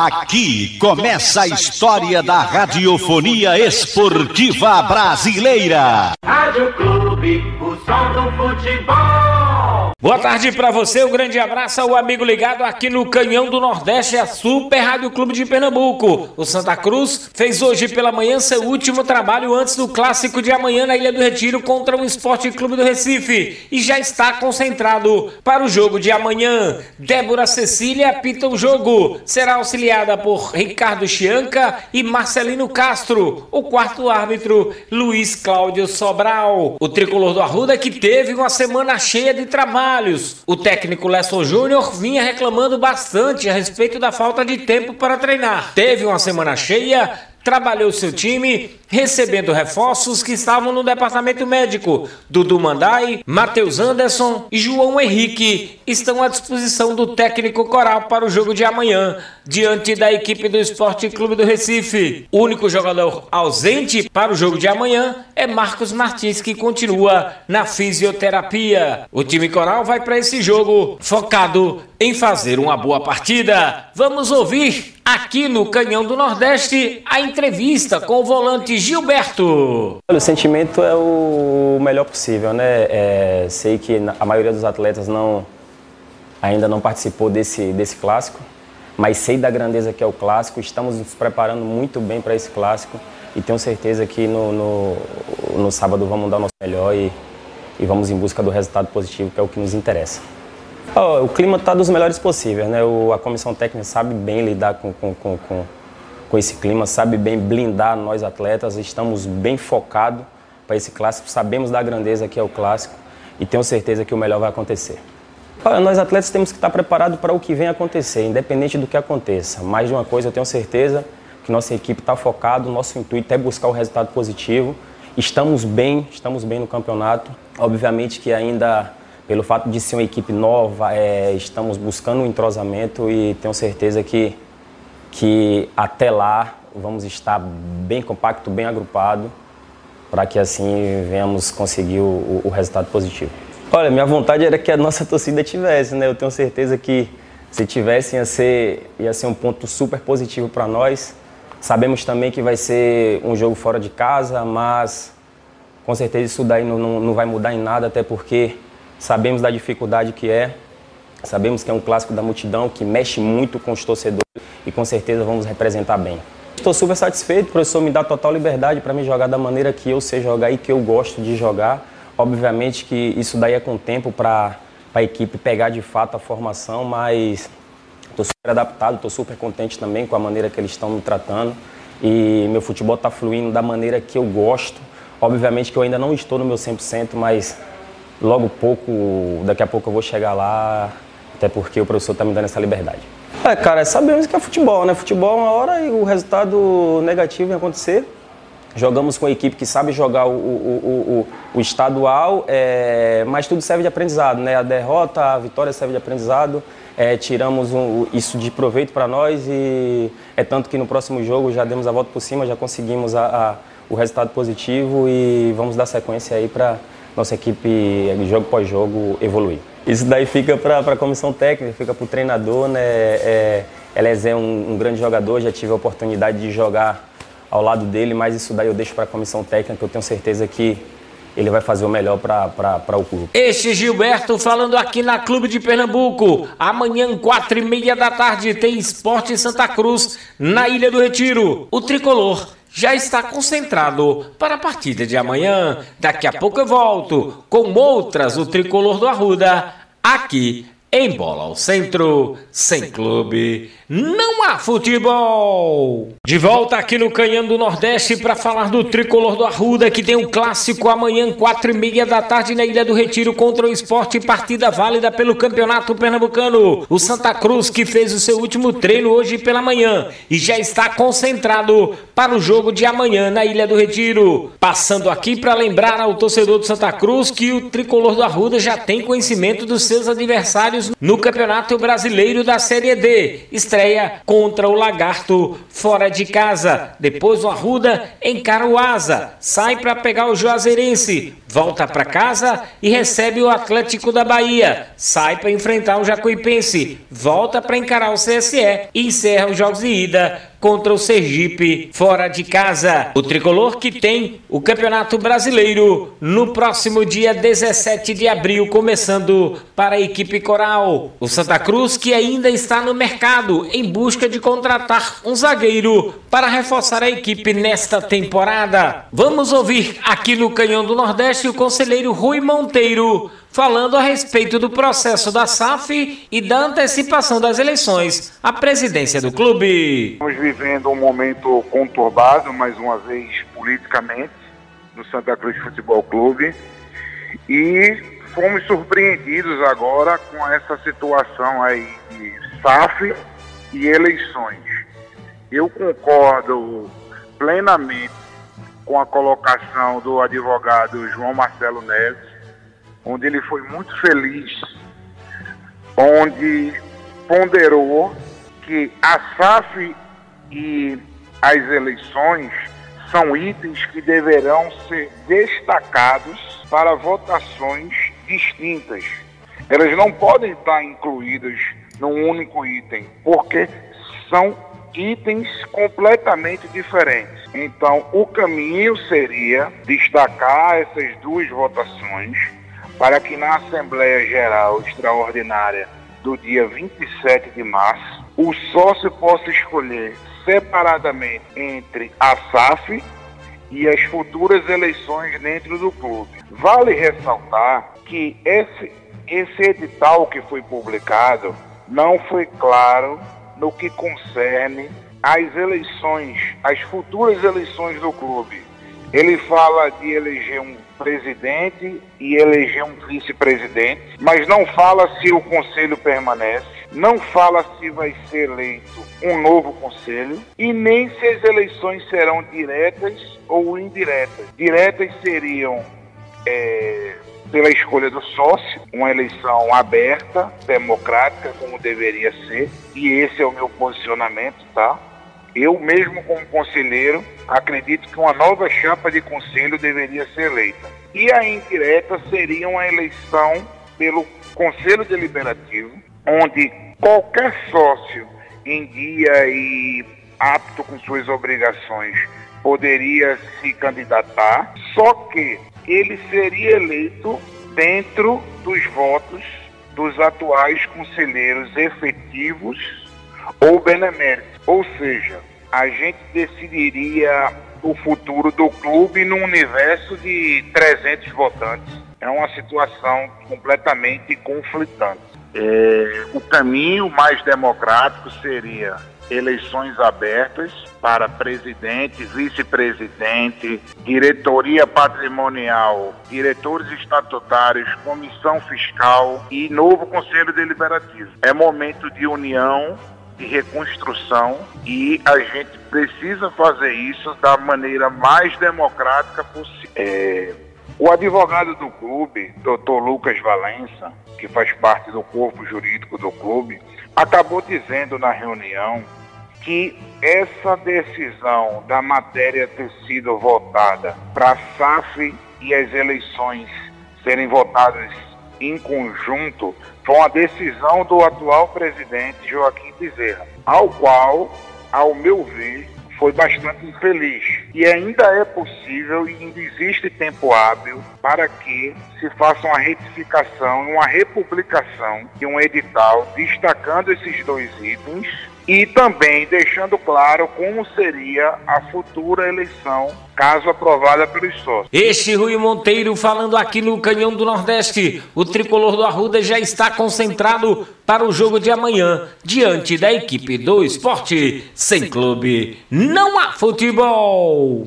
Aqui começa a história da radiofonia esportiva brasileira. Rádio Clube, o som do futebol. Boa tarde para você, um grande abraço ao amigo ligado aqui no Canhão do Nordeste, a Super Rádio Clube de Pernambuco. O Santa Cruz fez hoje pela manhã seu último trabalho antes do clássico de amanhã na Ilha do Retiro contra o Esporte Clube do Recife e já está concentrado para o jogo de amanhã. Débora Cecília apita o jogo, será auxiliada por Ricardo Chianca e Marcelino Castro. O quarto árbitro, Luiz Cláudio Sobral. O tricolor do Arruda que teve uma semana cheia de trabalho trabalhos. O técnico Lesson Júnior vinha reclamando bastante a respeito da falta de tempo para treinar. Teve uma semana cheia, trabalhou seu time, recebendo reforços que estavam no departamento médico. Dudu Mandai, Matheus Anderson e João Henrique estão à disposição do técnico Coral para o jogo de amanhã, diante da equipe do Esporte Clube do Recife. O único jogador ausente para o jogo de amanhã é Marcos Martins, que continua na fisioterapia. O time Coral vai para esse jogo focado em fazer uma boa partida. Vamos ouvir aqui no Canhão do Nordeste a entrevista com o volante Gilberto. O sentimento é o melhor possível, né? É, sei que a maioria dos atletas não ainda não participou desse, desse clássico, mas sei da grandeza que é o clássico. Estamos nos preparando muito bem para esse clássico e tenho certeza que no, no, no sábado vamos dar o nosso melhor e, e vamos em busca do resultado positivo, que é o que nos interessa. Oh, o clima está dos melhores possíveis, né? O, a comissão técnica sabe bem lidar com, com, com, com, com esse clima, sabe bem blindar nós atletas, estamos bem focados para esse clássico, sabemos da grandeza que é o clássico e tenho certeza que o melhor vai acontecer. Oh, nós atletas temos que estar preparados para o que vem acontecer, independente do que aconteça. Mais de uma coisa, eu tenho certeza que nossa equipe está focada, nosso intuito é buscar o resultado positivo. Estamos bem, estamos bem no campeonato. Obviamente que ainda pelo fato de ser uma equipe nova, é, estamos buscando um entrosamento e tenho certeza que, que até lá vamos estar bem compacto, bem agrupado, para que assim venhamos conseguir o, o, resultado positivo. Olha, minha vontade era que a nossa torcida tivesse, né? Eu tenho certeza que se tivesse ia ser, ia ser um ponto super positivo para nós. Sabemos também que vai ser um jogo fora de casa, mas com certeza isso daí não, não, não vai mudar em nada, até porque Sabemos da dificuldade que é, sabemos que é um clássico da multidão que mexe muito com os torcedores e com certeza vamos representar bem. Estou super satisfeito, o professor me dá total liberdade para me jogar da maneira que eu sei jogar e que eu gosto de jogar. Obviamente que isso daí é com tempo para a equipe pegar de fato a formação, mas estou super adaptado, estou super contente também com a maneira que eles estão me tratando e meu futebol está fluindo da maneira que eu gosto. Obviamente que eu ainda não estou no meu 100%, mas logo pouco, daqui a pouco eu vou chegar lá, até porque o professor está me dando essa liberdade. É, cara, sabemos que é futebol, né? Futebol, uma hora e o resultado negativo vai acontecer. Jogamos com a equipe que sabe jogar o, o, o, o estadual, é, mas tudo serve de aprendizado, né? A derrota, a vitória serve de aprendizado. É, tiramos um, isso de proveito para nós e é tanto que no próximo jogo já demos a volta por cima, já conseguimos a, a, o resultado positivo e vamos dar sequência aí para nossa equipe, jogo pós jogo, evoluir. Isso daí fica para a comissão técnica, fica para o treinador, né? É, Eles é um, um, grande jogador, já tive a oportunidade de jogar ao lado dele, mas isso daí eu deixo para a comissão técnica, que eu tenho certeza que ele vai fazer o melhor para o clube. Este Gilberto falando aqui na Clube de Pernambuco. Amanhã, quatro e meia da tarde, tem Esporte Santa Cruz na Ilha do Retiro. O tricolor já está concentrado para a partida de amanhã. Daqui a pouco eu volto com outras o tricolor do Arruda aqui em bola ao centro, sem clube, não há futebol. De volta aqui no Canhão do Nordeste para falar do tricolor do Arruda que tem um clássico amanhã, quatro e meia da tarde na Ilha do Retiro contra o Esporte, partida válida pelo Campeonato Pernambucano. O Santa Cruz que fez o seu último treino hoje pela manhã e já está concentrado para o jogo de amanhã na Ilha do Retiro. Passando aqui para lembrar ao torcedor do Santa Cruz que o tricolor do Arruda já tem conhecimento dos seus adversários no Campeonato Brasileiro da Série D. Estreia contra o Lagarto fora de casa. Depois o Arruda encara o Asa. Sai para pegar o Juazeirense volta para casa e recebe o Atlético da Bahia. Sai para enfrentar o Jacuipense, volta para encarar o CSE e encerra os jogos de ida contra o Sergipe fora de casa. O tricolor que tem o Campeonato Brasileiro no próximo dia 17 de abril, começando para a equipe coral. O Santa Cruz que ainda está no mercado em busca de contratar um zagueiro para reforçar a equipe nesta temporada. Vamos ouvir aqui no Canhão do Nordeste o conselheiro Rui Monteiro falando a respeito do processo da SAF e da antecipação das eleições à presidência do clube. Estamos vivendo um momento conturbado, mais uma vez, politicamente, no Santa Cruz Futebol Clube. E fomos surpreendidos agora com essa situação aí de SAF e eleições. Eu concordo plenamente com a colocação do advogado João Marcelo Neves, onde ele foi muito feliz, onde ponderou que a SAF e as eleições são itens que deverão ser destacados para votações distintas. Elas não podem estar incluídas num único item, porque são itens completamente diferentes. Então, o caminho seria destacar essas duas votações para que na Assembleia Geral Extraordinária do dia 27 de março, o sócio possa escolher separadamente entre a SAF e as futuras eleições dentro do clube. Vale ressaltar que esse, esse edital que foi publicado não foi claro no que concerne às eleições, as futuras eleições do clube. Ele fala de eleger um presidente e eleger um vice-presidente, mas não fala se o conselho permanece, não fala se vai ser eleito um novo conselho e nem se as eleições serão diretas ou indiretas. Diretas seriam é, pela escolha do sócio, uma eleição aberta, democrática, como deveria ser, e esse é o meu posicionamento, tá? Eu mesmo como conselheiro acredito que uma nova chapa de conselho deveria ser eleita. E a indireta seria uma eleição pelo Conselho Deliberativo, onde qualquer sócio em dia e apto com suas obrigações poderia se candidatar, só que ele seria eleito dentro dos votos dos atuais conselheiros efetivos ou beneméritos. Ou seja, a gente decidiria o futuro do clube num universo de 300 votantes. É uma situação completamente conflitante. É, o caminho mais democrático seria eleições abertas para presidente, vice-presidente, diretoria patrimonial, diretores estatutários, comissão fiscal e novo conselho deliberativo. É momento de união de reconstrução e a gente precisa fazer isso da maneira mais democrática possível. É, o advogado do clube, doutor Lucas Valença, que faz parte do corpo jurídico do clube, acabou dizendo na reunião que essa decisão da matéria ter sido votada para a SAF e as eleições serem votadas em conjunto foi uma decisão do atual presidente Joaquim Bezerra, ao qual, ao meu ver, foi bastante infeliz. E ainda é possível e ainda existe tempo hábil para que se faça uma retificação, uma republicação de um edital destacando esses dois itens e também deixando claro como seria a futura eleição, caso aprovada pelos sócios. Este Rui Monteiro falando aqui no Canhão do Nordeste. O tricolor do Arruda já está concentrado para o jogo de amanhã, diante da equipe do esporte. Sem clube, não há futebol.